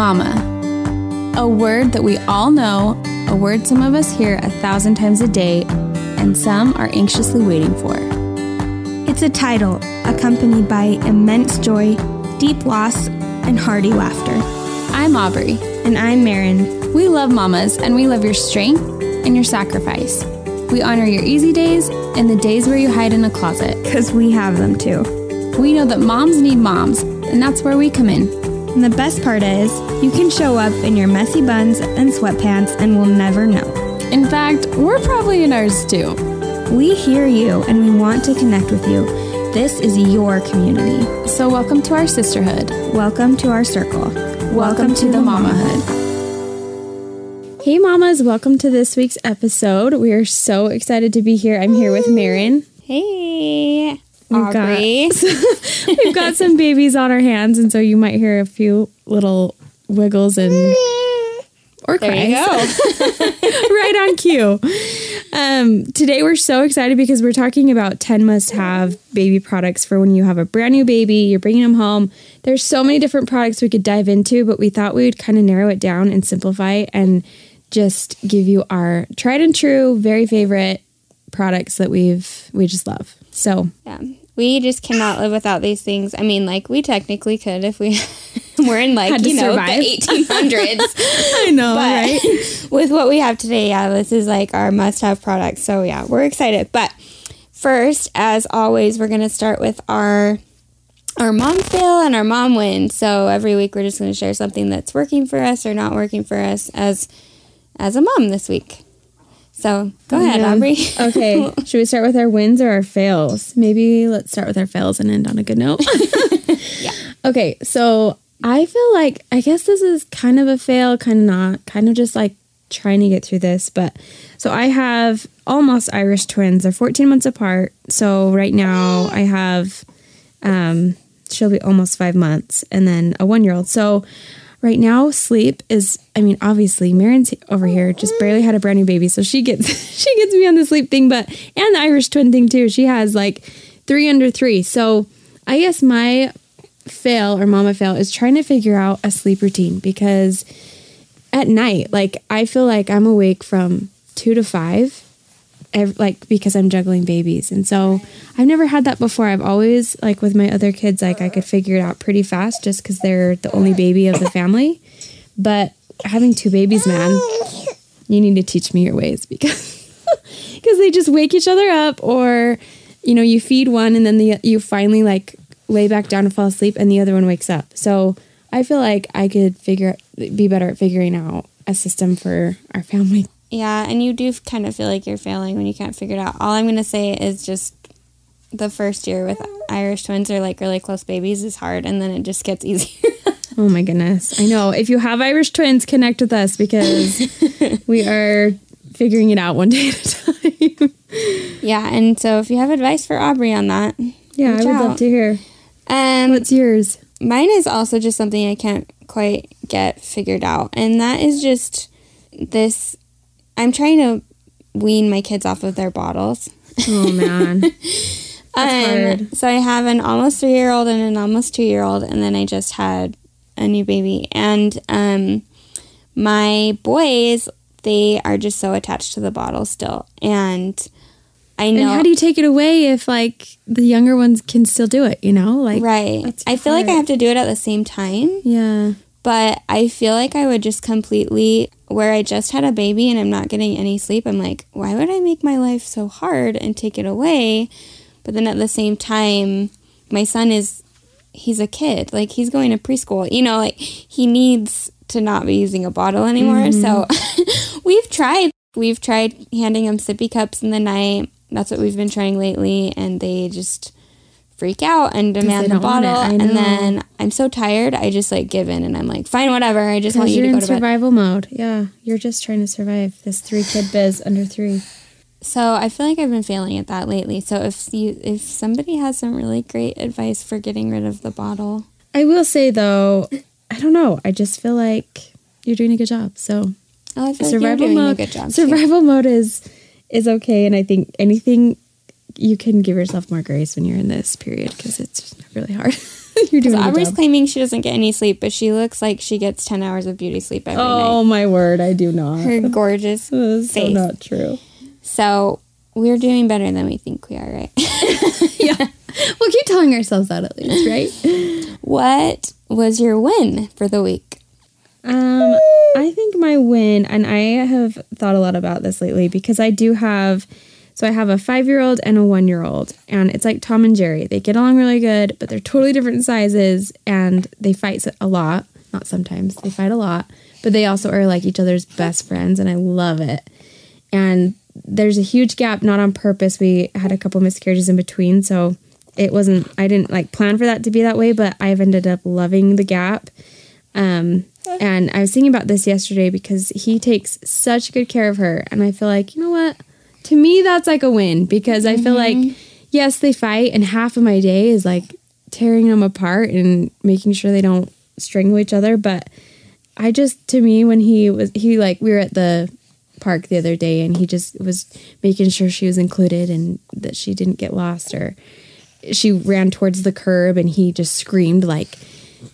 Mama. A word that we all know, a word some of us hear a thousand times a day, and some are anxiously waiting for. It's a title accompanied by immense joy, deep loss, and hearty laughter. I'm Aubrey. And I'm Marin. We love mamas, and we love your strength and your sacrifice. We honor your easy days and the days where you hide in a closet. Because we have them too. We know that moms need moms, and that's where we come in. And the best part is, you can show up in your messy buns and sweatpants and we'll never know. In fact, we're probably in ours too. We hear you and we want to connect with you. This is your community. So, welcome to our sisterhood. Welcome to our circle. Welcome, welcome to, to, the, the mamahood. Hey, mamas, welcome to this week's episode. We are so excited to be here. I'm here with Marin. Hey. We've Aubrey. Got, we've got some babies on our hands, and so you might hear a few little wiggles and or there cries. you go. right on cue. Um, today we're so excited because we're talking about 10 must-have baby products for when you have a brand new baby, you're bringing them home. There's so many different products we could dive into, but we thought we would kind of narrow it down and simplify and just give you our tried and true, very favorite products that we've we just love. So yeah, we just cannot live without these things. I mean, like we technically could if we were in like you know survive. the 1800s. I know, but right? with what we have today, yeah, this is like our must-have product. So yeah, we're excited. But first, as always, we're gonna start with our our mom fail and our mom win. So every week we're just going to share something that's working for us or not working for us as as a mom this week. So go ahead, Aubrey. okay. Should we start with our wins or our fails? Maybe let's start with our fails and end on a good note. yeah. Okay. So I feel like, I guess this is kind of a fail, kind of not, kind of just like trying to get through this. But so I have almost Irish twins. They're 14 months apart. So right now I have, um, she'll be almost five months and then a one year old. So right now sleep is i mean obviously marin's over here just barely had a brand new baby so she gets she gets me on the sleep thing but and the irish twin thing too. She has like three under three. So i guess my fail or mama fail is trying to figure out a sleep routine because at night like i feel like i'm awake from two to five like because I'm juggling babies. And so I've never had that before. I've always like with my other kids like I could figure it out pretty fast just cuz they're the only baby of the family. But having two babies, man, you need to teach me your ways because because they just wake each other up or you know, you feed one and then the you finally like lay back down and fall asleep and the other one wakes up. So I feel like I could figure be better at figuring out a system for our family. Yeah, and you do kind of feel like you're failing when you can't figure it out. All I'm going to say is just the first year with Irish twins or like really close babies is hard and then it just gets easier. oh my goodness. I know. If you have Irish twins, connect with us because we are figuring it out one day at a time. yeah, and so if you have advice for Aubrey on that, yeah, I would out. love to hear. Um, What's yours? Mine is also just something I can't quite get figured out, and that is just this I'm trying to wean my kids off of their bottles. Oh man. um, so I have an almost three year old and an almost two year old, and then I just had a new baby. And um, my boys, they are just so attached to the bottle still. And I know. And how do you take it away if like the younger ones can still do it? You know, like right. I feel like I have to do it at the same time. Yeah. But I feel like I would just completely where I just had a baby and I'm not getting any sleep, I'm like, why would I make my life so hard and take it away? But then at the same time, my son is, he's a kid. Like, he's going to preschool. You know, like, he needs to not be using a bottle anymore. Mm-hmm. So we've tried. We've tried handing him sippy cups in the night. That's what we've been trying lately. And they just, freak out and demand the bottle. And then I'm so tired I just like give in and I'm like fine whatever. I just want you to go to survival mode. Yeah you're just trying to survive this three kid biz under three. So I feel like I've been failing at that lately. So if you if somebody has some really great advice for getting rid of the bottle. I will say though I don't know. I just feel like you're doing a good job. So oh, I feel survival like mode, survival too. mode is is okay. And I think anything you can give yourself more grace when you're in this period because it's really hard. You're doing Aubrey's claiming she doesn't get any sleep, but she looks like she gets 10 hours of beauty sleep every Oh night. my word, I do not. Her gorgeous so face. not true. So we're doing better than we think we are, right? yeah. We'll keep telling ourselves that at least, right? what was your win for the week? Um, I think my win, and I have thought a lot about this lately because I do have, so I have a five year old and a one year old, and it's like Tom and Jerry. They get along really good, but they're totally different sizes and they fight a lot. Not sometimes, they fight a lot, but they also are like each other's best friends, and I love it. And there's a huge gap, not on purpose. We had a couple miscarriages in between, so it wasn't, I didn't like plan for that to be that way, but I've ended up loving the gap. Um, and I was thinking about this yesterday because he takes such good care of her. And I feel like, you know what? To me, that's like a win because I feel like, mm-hmm. yes, they fight, and half of my day is like tearing them apart and making sure they don't strangle each other. But I just, to me, when he was, he like, we were at the park the other day and he just was making sure she was included and that she didn't get lost or she ran towards the curb and he just screamed like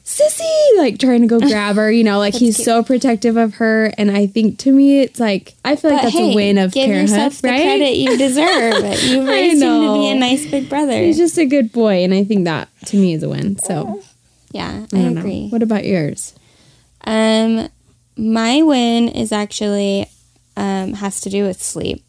sissy like trying to go grab her you know like he's so protective of her and i think to me it's like i feel like that's a win of give parenthood yourself the right credit you deserve. you raised him to be a nice big brother. he's just a good boy and i think that to me is a win so yeah, I, i agree. know what about yours Um, my win is actually um, has to do with sleep.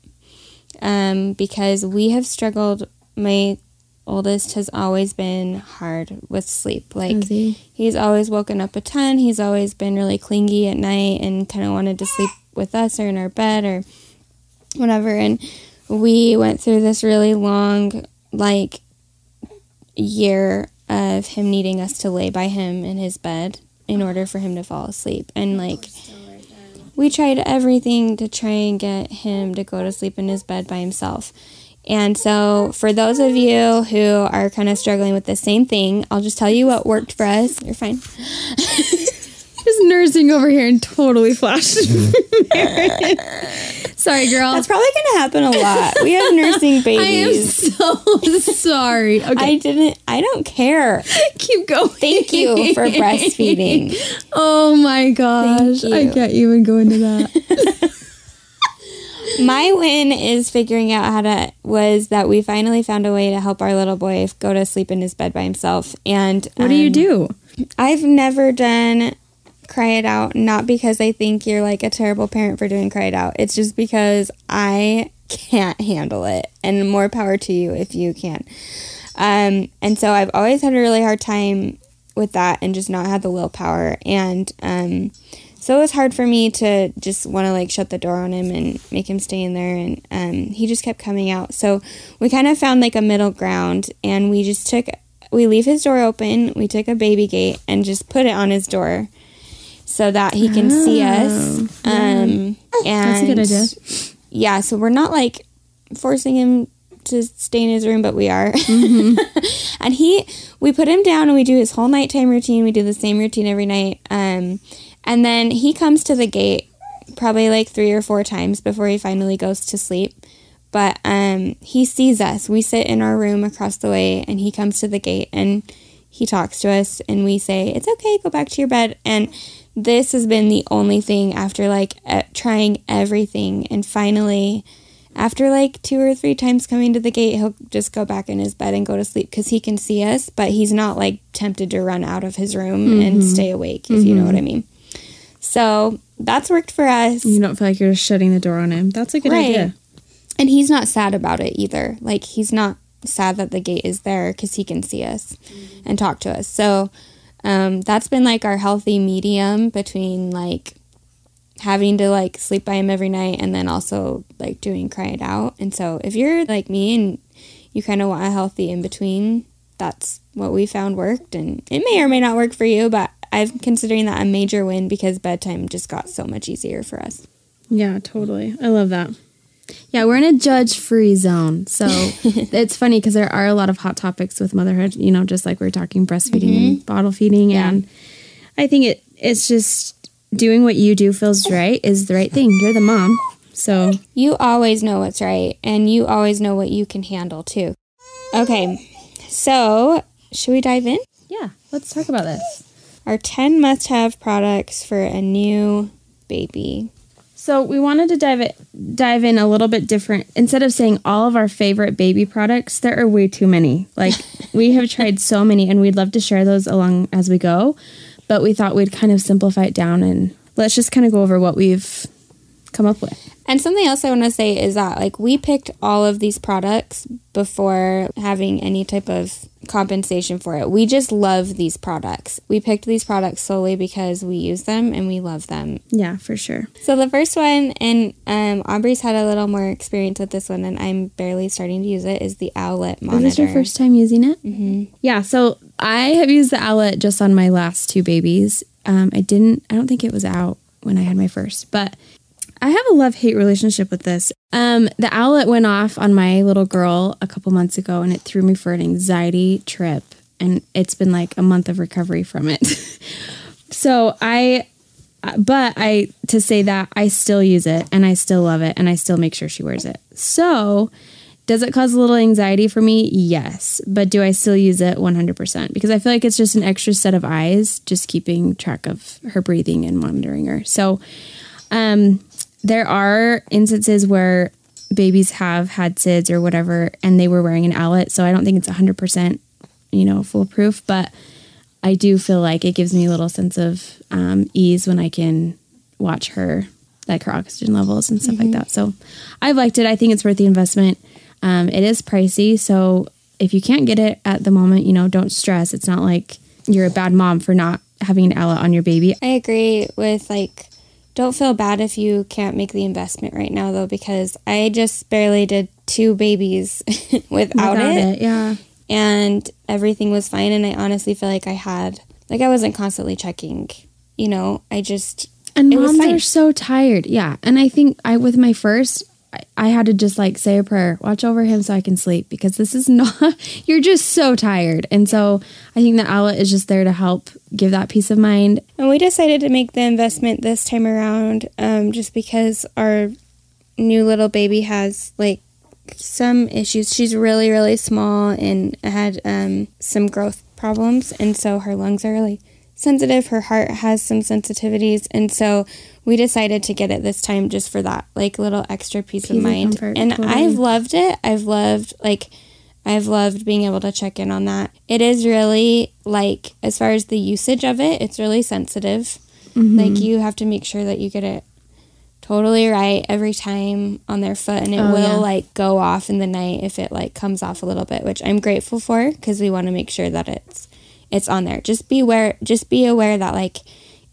Um, because we have struggled. My oldest has always been hard with sleep. Like he? he's always woken up a ton. He's always been really clingy at night and kind of wanted to sleep with us or in our bed or whatever. And we went through this really long, like, year of him needing us to lay by him in his bed in order for him to fall asleep. And, like, we tried everything to try and get him to go to sleep in his bed by himself. And so, for those of you who are kind of struggling with the same thing, I'll just tell you what worked for us. You're fine. just nursing over here and totally flashed mm-hmm. sorry girl That's probably going to happen a lot. We have nursing babies. i am so sorry okay I didn't, I don't care. keep going Thank you for breastfeeding. Oh my gosh. Thank I you. can't even go into that. My win is figuring out how to was that we finally found a way to help our little boy go to sleep in his bed by himself. And what do you um, do? I've never done cry it out, not because I think you're like a terrible parent for doing cry it out. It's just because I can't handle it. And more power to you if you can. Um, and so I've always had a really hard time with that and just not had the willpower. And um, so it was hard for me to just want to like shut the door on him and make him stay in there. And um, he just kept coming out. So we kind of found like a middle ground and we just took, we leave his door open. We took a baby gate and just put it on his door so that he can see us. Um, and Oh, That's a good idea. yeah, so we're not like forcing him to stay in his room, but we are. Mm-hmm. and he, we put him down and we do his whole nighttime routine. We do the same routine every night. Um, and then he comes to the gate probably like three or four times before he finally goes to sleep. But um, he sees us. We sit in our room across the way, and he comes to the gate and he talks to us, and we say, "It's okay, go back to your bed." And this has been the only thing after like uh, trying everything, and finally, after like two or three times coming to the gate, he'll just go back in his bed and go to sleep because he can see us, but he's not like tempted to run out of his room and stay awake, if you know what I mean. So that's worked for us. You don't feel like you're just shutting the door on him. That's a good Right. idea. And he's not sad about it either. Like he's not sad that the gate is there because he can see us and talk to us. So um, that's been like our healthy medium between like having to like sleep by him every night and then also like doing cry it out. And so if you're like me and you kind of want a healthy in between, that's what we found worked. And it may or may not work for you, but I'm considering that a major win because bedtime just got so much easier for us. Yeah, totally. I love that. Yeah, we're in a judge free zone. So it's funny because there are a lot of hot topics with motherhood, you know, just like we are talking breastfeeding and mm-hmm. bottle feeding. Yeah. And I think it it's just doing what you do feels right is the right thing. You're the mom. So You always know what's right, and you always know what you can handle too. Okay, so should we dive in? Yeah, let's talk about this. Our 10 must have products for a new baby. So we wanted to dive it, dive in a little bit different. Instead of saying all of our favorite baby products, there are way too many. Like we have tried so many, and we'd love to share those along as we go. But we thought we'd kind of simplify it down and let's just kind of go over what we've come up with. And something else I want to say is that like we picked all of these products before having any type of compensation for it. We just love these products. We picked these products solely because we use them and we love them. Yeah, for sure. So the first one, and um, Aubrey's had a little more experience with this one, and I'm barely starting to use it, is the Owlet monitor. Is this your first time using it? Mm-hmm. Yeah. So I have used the Owlet just on my last two babies. Um, I didn't. I don't think it was out when I had my first, but I have a love hate relationship with this. Um, the Owlet went off on my little girl a couple months ago, and it threw me for an anxiety trip, and it's been like a month of recovery from it. so I, but I to say that I still use it, and I still love it, and I still make sure she wears it. So. Does it cause a little anxiety for me? Yes. But do I still use it 100%? Because I feel like it's just an extra set of eyes, just keeping track of her breathing and monitoring her. So, um, there are instances where babies have had SIDS or whatever, and they were wearing an owlet. So I don't think it's 100%, you know, foolproof, but I do feel like it gives me a little sense of um, ease when I can watch her, like her oxygen levels and stuff mm-hmm. like that. So I've liked it. I think it's worth the investment. Um, it is pricey. So if you can't get it at the moment, you know, don't stress. It's not like you're a bad mom for not having an owlet on your baby. I agree with like don't feel bad if you can't make the investment right now, though, because I just barely did two babies without, without it. it. Yeah. And everything was fine. And I honestly feel like I had, like, I wasn't constantly checking. You know, I just. And moms are so tired. Yeah. And I think I, with my first, I had to just like say a prayer, watch over him so I can sleep because this is not, you're just so tired. And so I think that Owlet is just there to help give that peace of mind. And we decided to make the investment this time around um, just because our new little baby has like some issues. She's really, really small and had um, some growth problems. And so her lungs are really sensitive. Her heart has some sensitivities. And so we decided to get it this time just for that, like little extra peace, peace of mind. Of comfort, and totally. I've loved it. I've loved, like, I've loved being able to check in on that. It is really, like, as far as the usage of it, it's really sensitive. Mm-hmm. Like, you have to make sure that you get it totally right every time on their foot and it oh, will yeah. like go off in the night if it like comes off a little bit which i'm grateful for because we want to make sure that it's it's on there. Just be aware just be aware that like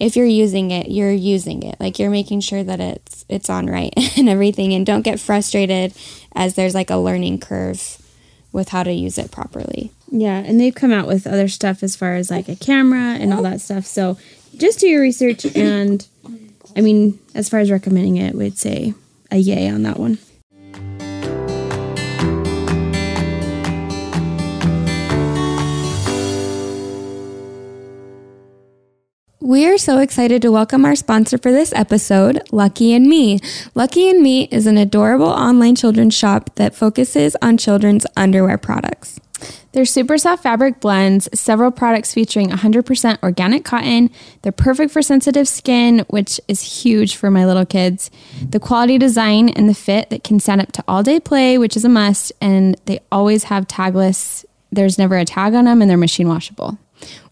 if you're using it, you're using it. Like you're making sure that it's it's on right and everything and don't get frustrated as there's like a learning curve with how to use it properly. Yeah, and they've come out with other stuff as far as like a camera and all that stuff. So just do your research and I mean, as far as recommending it, we'd say a yay on that one. We are so excited to welcome our sponsor for this episode, Lucky and Me. Lucky and Me is an adorable online children's shop that focuses on children's underwear products. Their super soft fabric blends, several products featuring 100% organic cotton. They're perfect for sensitive skin, which is huge for my little kids. The quality design and the fit that can stand up to all day play, which is a must. And they always have tagless, there's never a tag on them, and they're machine washable.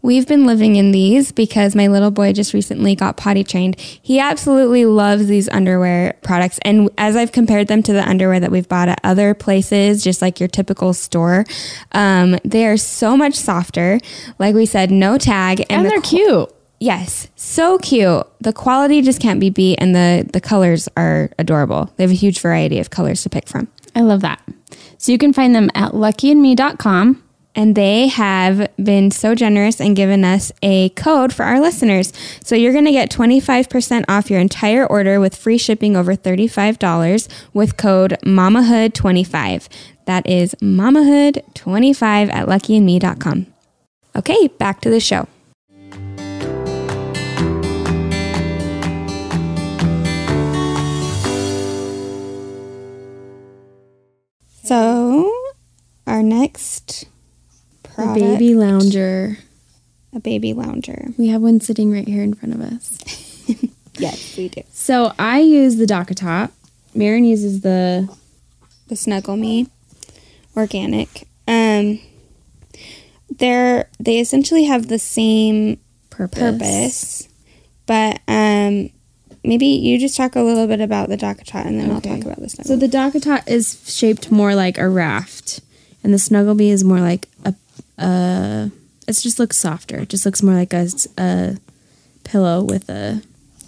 We've been living in these because my little boy just recently got potty trained. He absolutely loves these underwear products. And as I've compared them to the underwear that we've bought at other places, just like your typical store, um, they are so much softer. Like we said, no tag. And, and they're the cute. Yes, so cute. The quality just can't be beat, and the, the colors are adorable. They have a huge variety of colors to pick from. I love that. So you can find them at luckyandme.com and they have been so generous and given us a code for our listeners. So you're going to get 25% off your entire order with free shipping over $35 with code MAMAHOOD25. That is MAMAHOOD25 at luckyandme.com. Okay, back to the show. So, our next product. The baby lounger a baby lounger. We have one sitting right here in front of us. Yes, we do. So I use the DockATot. Marin uses the The Snuggle Me organic. Um they're they essentially have the same purpose. purpose. But um maybe you just talk a little bit about the DockATot and then I'll talk about the Snuggle. So the DockATot is shaped more like a raft, and the Snuggle Me is more like a. Uh, it just looks softer. It just looks more like a pillow with a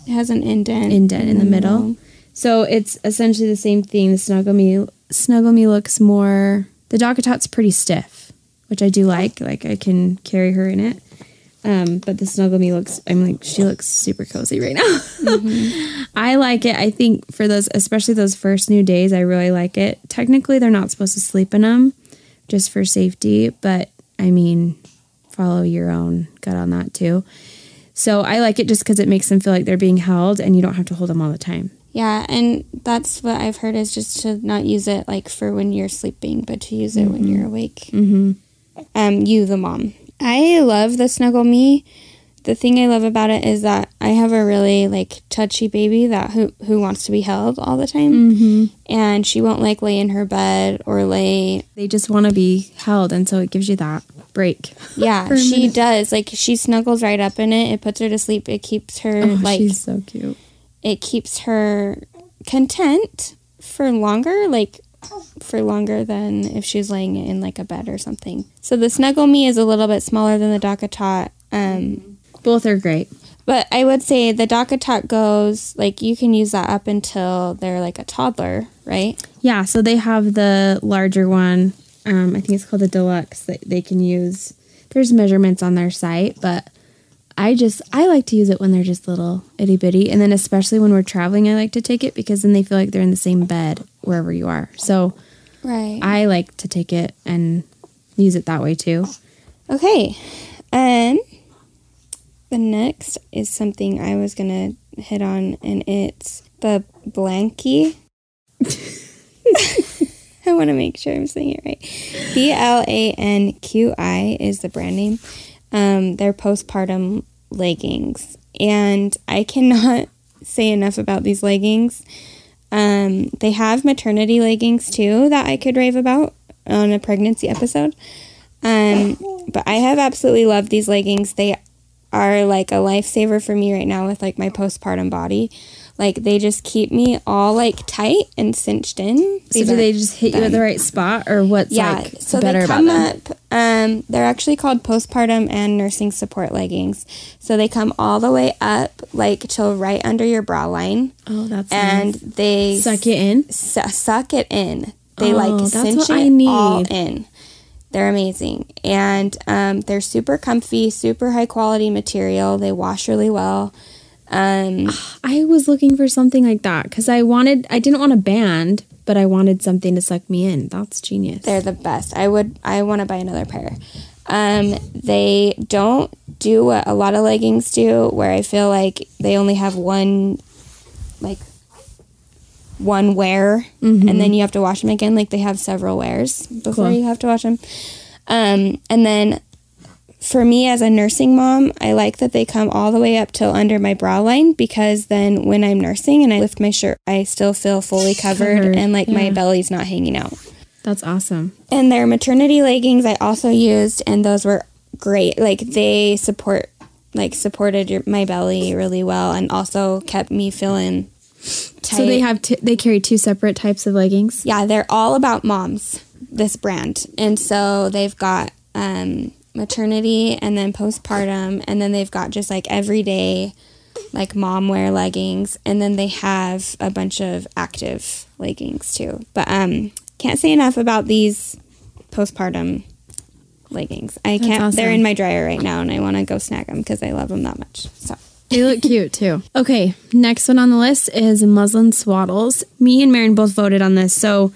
it has an indent indent in the middle. So it's essentially the same thing. The Snuggle Me Snuggle Me looks more. The DockATot's pretty stiff, which I do like. Like I can carry her in it. Um, but the Snuggle Me looks. I'm like she looks super cozy right now. I like it. I think for those, especially those first new days, I really like it. Technically, they're not supposed to sleep in them, just for safety. But I mean, follow your own gut on that too. So I like it just because it makes them feel like they're being held, and you don't have to hold them all the time. Yeah, and that's what I've heard is just to not use it like for when you're sleeping, but to use it when you're awake. Mm-hmm. Um, you, the mom. I love the Snuggle Me. The thing I love about it is that I have a really like touchy baby that who who wants to be held all the time, Mm-hmm. and she won't like lay in her bed or lay. They just want to be held, and so it gives you that break. Yeah, she minute. does. Like she snuggles right up in it. It puts her to sleep. It keeps her Oh, like she's so cute. it keeps her content for longer, like for longer than if she's laying in like a bed or something. So the Snuggle Me is a little bit smaller than the DockATot. Um, Both are great. but I would say the DockATot goes like you can use that up until they're like a toddler, right? Yeah, so they have the larger one. Um, I think it's called the deluxe that they can use. There's measurements on their site, but I just I like to use it when they're just little itty bitty, and then especially when we're traveling, I like to take it because then they feel like they're in the same bed wherever you are. So Right. I like to take it and use it that way too. Okay. Um the next is something I was gonna hit on and it's the Blanqi. I want to make sure I'm saying it right. B L A N Q I is the brand name. Um, they're postpartum leggings, and I cannot say enough about these leggings. Um, they have maternity leggings too that I could rave about on a pregnancy episode. Um, but I have absolutely loved these leggings. They are like a lifesaver for me right now with like my postpartum body. Like they just keep me all like tight and cinched in. So These do they just hit you at the right spot, or what's yeah, like so better they about come them? up. Um, they're actually called postpartum and nursing support leggings. So they come all the way up, like till right under your bra line, Oh, that's and nice. they suck it in. su- suck it in. They Oh, like cinch it all in. They're amazing, and um, they're super comfy, super high quality material. They wash really well. Um, I was looking for something like that because I wanted, I didn't want a band, but I wanted something to suck me in. That's genius. They're the best. I would. I want to buy another pair. Um, they don't do what a lot of leggings do, where I feel like they only have one, like, one wear, and then you have to wash them again. Like they have several wears before Cool. you have to wash them. Um, and then for me as a nursing mom, I like that they come all the way up till under my bra line because then when I'm nursing and I lift my shirt, I still feel fully covered, Covered, and like my belly's not hanging out. That's awesome. And their maternity leggings I also used, and those were great. Like they support, like supported your, my belly really well, and also kept me feeling tight. So they have, t- they carry two separate types of leggings. yeah, they're all about moms. This brand, and so they've got um, maternity, and then postpartum, and then they've got just like everyday, like mom wear leggings, and then they have a bunch of active leggings too. But um, can't say enough about these postpartum leggings. I That's can't. They're in my dryer right now, and I want to go snag them because I love them that much. So They look cute too. Okay, next one on the list is muslin swaddles. Me and Marin both voted on this. So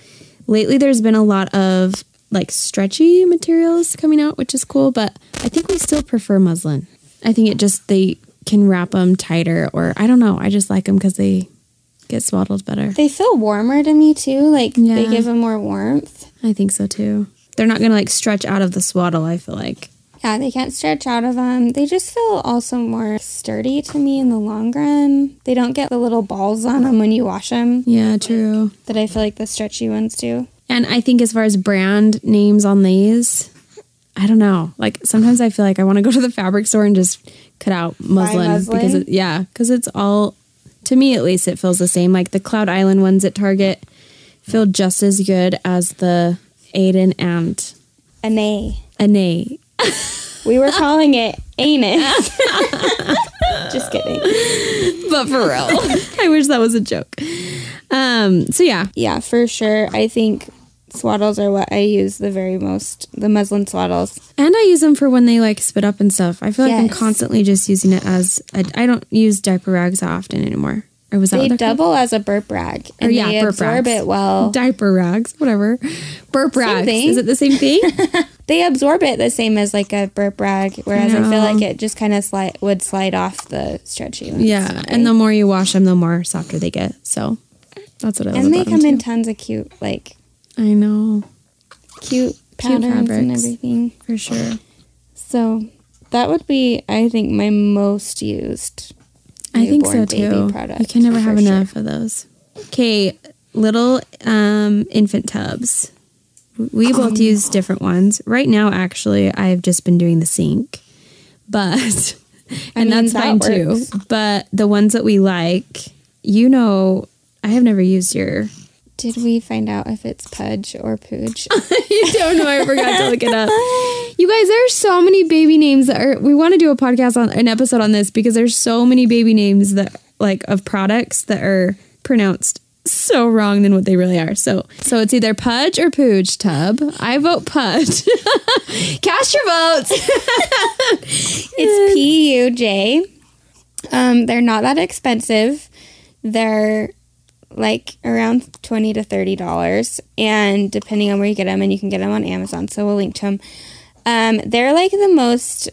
lately there's been a lot of like stretchy materials coming out, which is cool, but I think we still prefer muslin. I think it just they can wrap them tighter or I don't know. I just like them because they get swaddled better. they feel warmer to me too. Like they give them more warmth. I think so too. They're not going to like stretch out of the swaddle, I feel like. Yeah, they can't stretch out of them. They just feel also more sturdy to me in the long run. They don't get the little balls on them when you wash them Yeah, true. that I feel like the stretchy ones do. And I think as far as brand names on these, I don't know. Like sometimes I feel like I want to go to the fabric store and just cut out muslin, muslin? because it, yeah, because it's all to me at least it feels the same. Like the Cloud Island ones at Target feel just as good as the Aiden and A nay. Ane. We were calling it anus. just kidding. But for real, I wish that was a joke. Um. So yeah, Yeah, for sure. I think swaddles are what I use the very most. The muslin swaddles. and I use them for when they like spit up and stuff. I feel like I'm constantly just using it as a, I don't use diaper rags often anymore. Or was that They they're called? double as a burp rag, and Or, yeah, they burp absorb rags. it well. diaper rags, whatever. Burp rags. thing. Is it the same thing? They absorb it the same as like a burp rag, whereas I, feel like it just kind of slide would slide off the stretchy ones. yeah, right? and the more you wash them, the more softer they get. So that's what I and they come in too. tons of cute, like I know cute patterns and fabrics. everything. for sure. So that would be, I think, my most used. I think so too. You can never have sure. enough of those. Okay, little um, infant tubs. We both Um, use different ones. Right now, actually, I have just been doing the sink, but and mean, that's fine works. too. But the ones that we like, you know, I have never used your. Did we find out if it's Pudge or Pooge? you don't know. I forgot to look it up. You guys, there are so many baby names that are. We want to do a podcast on an episode on this because there's so many baby names that like of products that are pronounced so wrong than what they really are. So, so it's either Pudge or Pooge tub. I vote Pudge. Cast your votes. It's P U J. Um, they're not that expensive. They're like around twenty to thirty dollars, and depending on where you get them, and you can get them on Amazon. So we'll link to them. Um, they're like the most.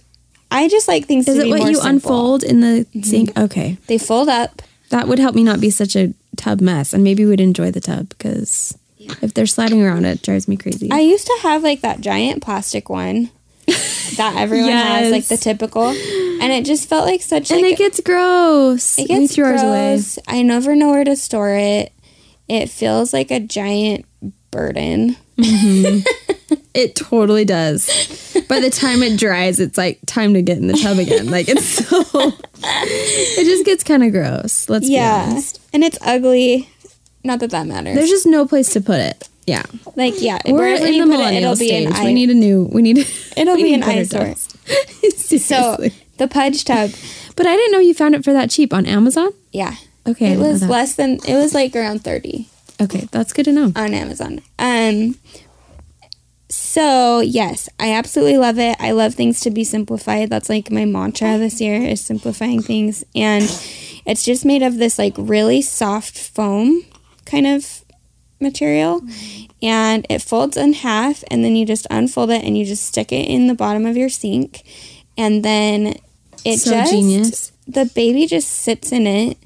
I just like things Is it what you simple. unfold in the sink? Okay, They fold up. that would help me not be such a tub mess, and maybe we'd enjoy the tub because if they're sliding around, it drives me crazy. I used to have like that giant plastic one that everyone has, like the typical, and it just felt like such a and like it gets gross. It gets threw ours away. gross. I never know where to store it. It feels like a giant burden. It totally does. By the time it dries, it's like time to get in the tub again. Like it's so. it just gets kind of gross. Let's be Yeah. honest. And it's ugly. Not that that matters. There's just no place to put it. Yeah, like yeah, we're in the it, millennial it'll be stage. we need a new. We need. it'll we be need an eyesore. So the pudge tub, but I didn't know you found it for that cheap on Amazon. yeah, Okay, it was less than it was like around thirty Okay, that's good to know. on Amazon. Um. So yes, I absolutely love it. I love things to be simplified. That's like my mantra this year is simplifying things, and it's just made of this like really soft foam kind of material, and it folds in half, and then you just unfold it and you just stick it in the bottom of your sink, and then it So just genius. the baby just sits in it,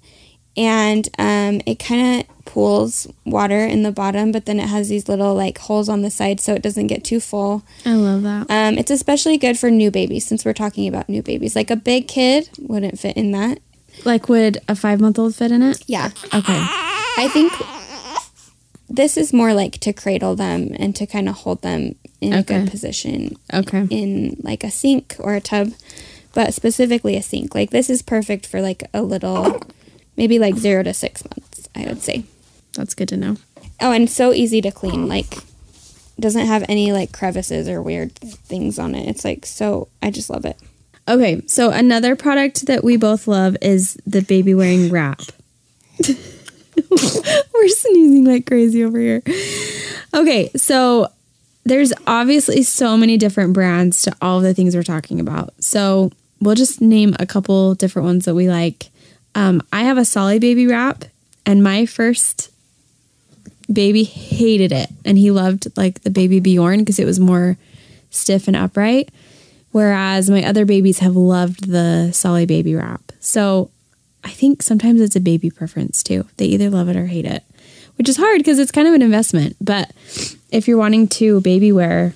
and um, it kind of pools water in the bottom, but then it has these little like holes on the side so it doesn't get too full. I love that. Um, it's especially good for new babies since we're talking about new babies. Like a big kid wouldn't fit in that. Like, would a five month old fit in it? Yeah. Okay. I think this is more like to cradle them and to kind of hold them in a good position Okay. in like a sink or a tub, but specifically a sink. Like this is perfect for like a little, maybe like zero to six months, I would say. That's good to know. Oh, and so easy to clean. Like, doesn't have any like crevices or weird things on it. It's like so. I just love it. Okay, so another product that we both love is the baby wearing wrap. We're sneezing like crazy over here. Okay, so there's obviously so many different brands to all of the things we're talking about. So we'll just name a couple different ones that we like. Um, I have a Solly baby wrap, and my first baby hated it, and he loved like the baby Bjorn because it was more stiff and upright. Whereas my other babies have loved the Solly baby wrap. So I think sometimes it's a baby preference too. They either love it or hate it, which is hard because it's kind of an investment. But if you're wanting to baby wear,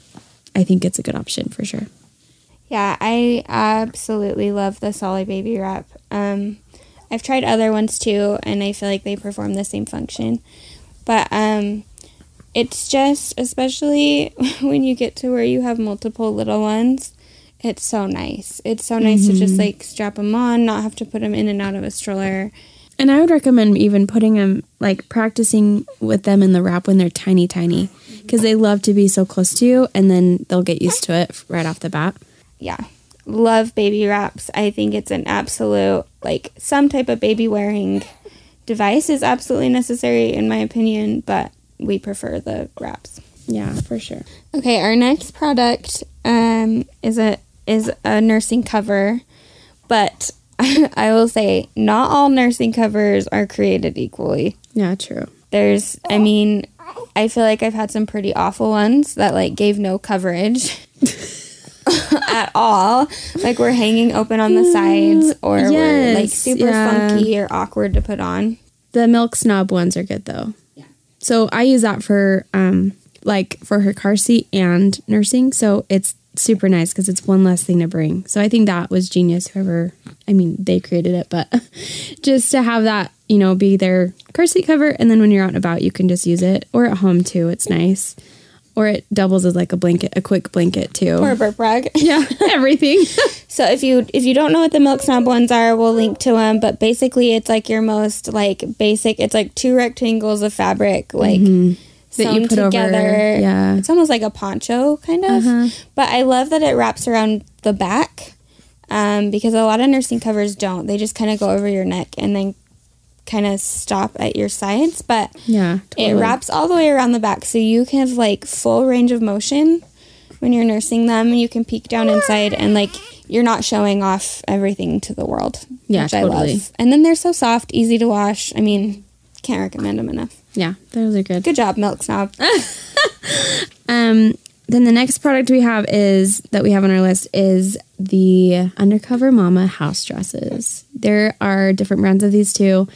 I think it's a good option for sure. Yeah, I absolutely love the Solly Baby Wrap. Um, I've tried other ones too, and I feel like they perform the same function. But um, it's just, especially when you get to where you have multiple little ones, it's so nice. It's so nice to just like strap them on, not have to put them in and out of a stroller. And I would recommend even putting them, like practicing with them in the wrap when they're tiny, tiny, because they love to be so close to you and then they'll get used to it right off the bat. Yeah. Love baby wraps. I think it's an absolute, like, some type of baby wearing device is absolutely necessary, in my opinion, but we prefer the wraps. Yeah, for sure. Okay, our next product um, is a is a nursing cover, but I will say not all nursing covers are created equally. Yeah, true. There's, I mean, I feel like I've had some pretty awful ones that like gave no coverage at all. Like we're hanging open on the sides, or we're like super yeah. funky or awkward to put on. The milk snob ones are good though. Yeah. So I use that for um like for her car seat and nursing. So it's super nice because it's one less thing to bring. So I think that was genius. Whoever, I mean, they created it, but just to have that, you know, be their car seat cover, and then when you're out and about, you can just use it. Or at home too, it's nice. Or it doubles as like a blanket, a quick blanket too. Or a burp rag. yeah, everything. So if you if you don't know what the milk snob ones are, we'll link to them. But basically, it's like your most like basic. It's like two rectangles of fabric, like Mm-hmm. That sewn you put over- together. yeah. it's almost like a poncho kind of. Uh-huh. But I love that it wraps around the back, um, because a lot of nursing covers don't. They just kind of go over your neck and then kind of stop at your sides. But yeah, it wraps all the way around the back, so you can have like full range of motion when you're nursing them. You can peek down inside, and like you're not showing off everything to the world. Yeah, which I totally. love. And then they're so soft, easy to wash. I mean, can't recommend them enough. Yeah, those are good. Good job, Milk Snob. Um, then the next product we have is that we have on our list is the Undercover Mama house dresses. There are different brands of these too,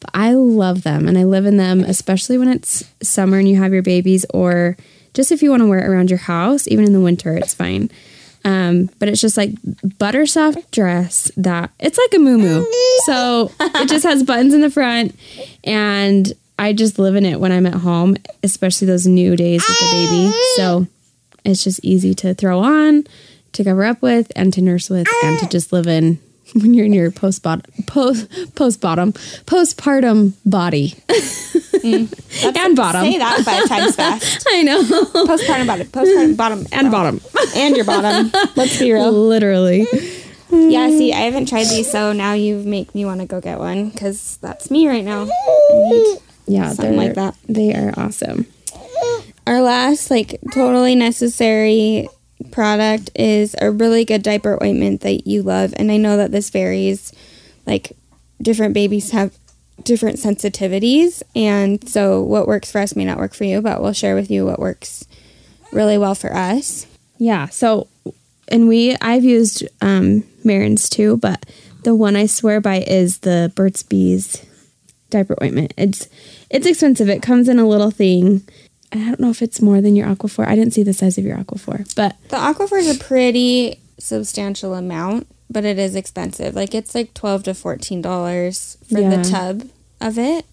but I love them and I live in them, especially when it's summer and you have your babies, or just if you want to wear it around your house, even in the winter, it's fine. Um, but it's just like butter soft dress that it's like a moo So it just has buttons in the front and I just live in it when I'm at home, especially those new days with the baby. So it's just easy to throw on, to cover up with, and to nurse with, and to just live in when you're in your post bottom post post bottom postpartum body mm. and bottom. Say that five times fast. I know Postpartum bottom. Postpartum bottom. and bottom, And your bottom. Let's be real. literally. Yeah, see, I haven't tried these, so now you make me want to go get one because that's me right now. Yeah, Something they're like that. They are awesome. Our last, like, totally necessary product is a really good diaper ointment that you love. And I know that this varies. Like, different babies have different sensitivities. And so, what works for us may not work for you, but we'll share with you what works really well for us. Yeah. So, and we, I've used um, Marin's too, but the one I swear by is the Burt's Bees diaper ointment. It's it's expensive. It comes in a little thing. I don't know if it's more than your Aquaphor. I didn't see the size of your Aquaphor, but The Aquaphor is a pretty substantial amount, but it is expensive. Like it's like twelve to fourteen dollars for Yeah. the tub of it,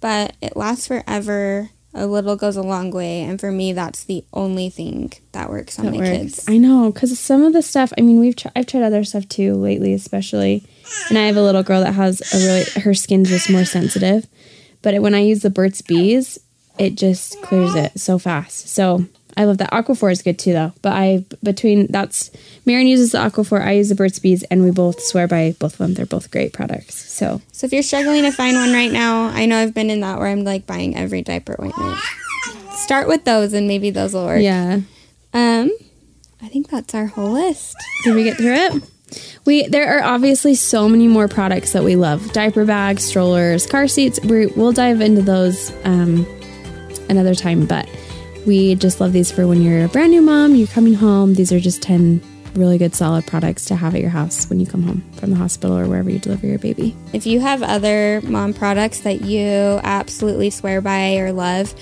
but it lasts forever. A little goes a long way, and for me, that's the only thing that works on that my works. kids. I know because some of the stuff. I mean, we've tr- I've tried other stuff too lately, especially, and I have a little girl that has a really her skin's just more sensitive. But when I use the Burt's Bees, it just clears it so fast. So I love that. Aquaphor is good too, though. But I between that's Marin uses the Aquaphor, I use the Burt's Bees, and we both swear by both of them. They're both great products. So So if you're struggling to find one right now, I know I've been in that where I'm like buying every diaper ointment. Start with those, and maybe those will work. yeah, Um, I think that's our whole list. Did we get through it? We there are obviously so many more products that we love: diaper bags, strollers, car seats. we we'll dive into those um, another time, but we just love these for when you're a brand new mom, you're coming home. These are just ten really good, solid products to have at your house when you come home from the hospital or wherever you deliver your baby. If you have other mom products that you absolutely swear by or love,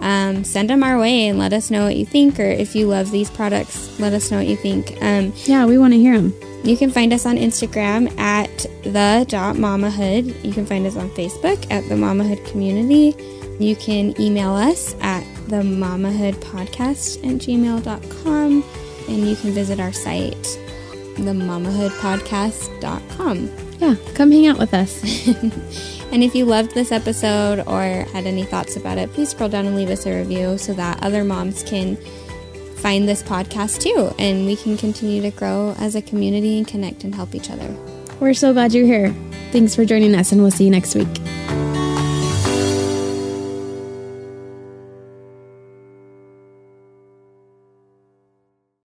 um, send them our way and let us know what you think. Or if you love these products, let us know what you think. Um, Yeah, we want to hear them. you can find us on Instagram at the dot mamahood. You can find us on Facebook at the Mamahood Community. You can email us at the mamahood podcast at gmail.com and you can visit our site, the mamahoodpodcast.com. Yeah, come hang out with us. And if you loved this episode or had any thoughts about it, please scroll down and leave us a review so that other moms can find this podcast too and we can continue to grow as a community and connect and help each other. We're so glad you're here. Thanks for joining us, and we'll see you next week.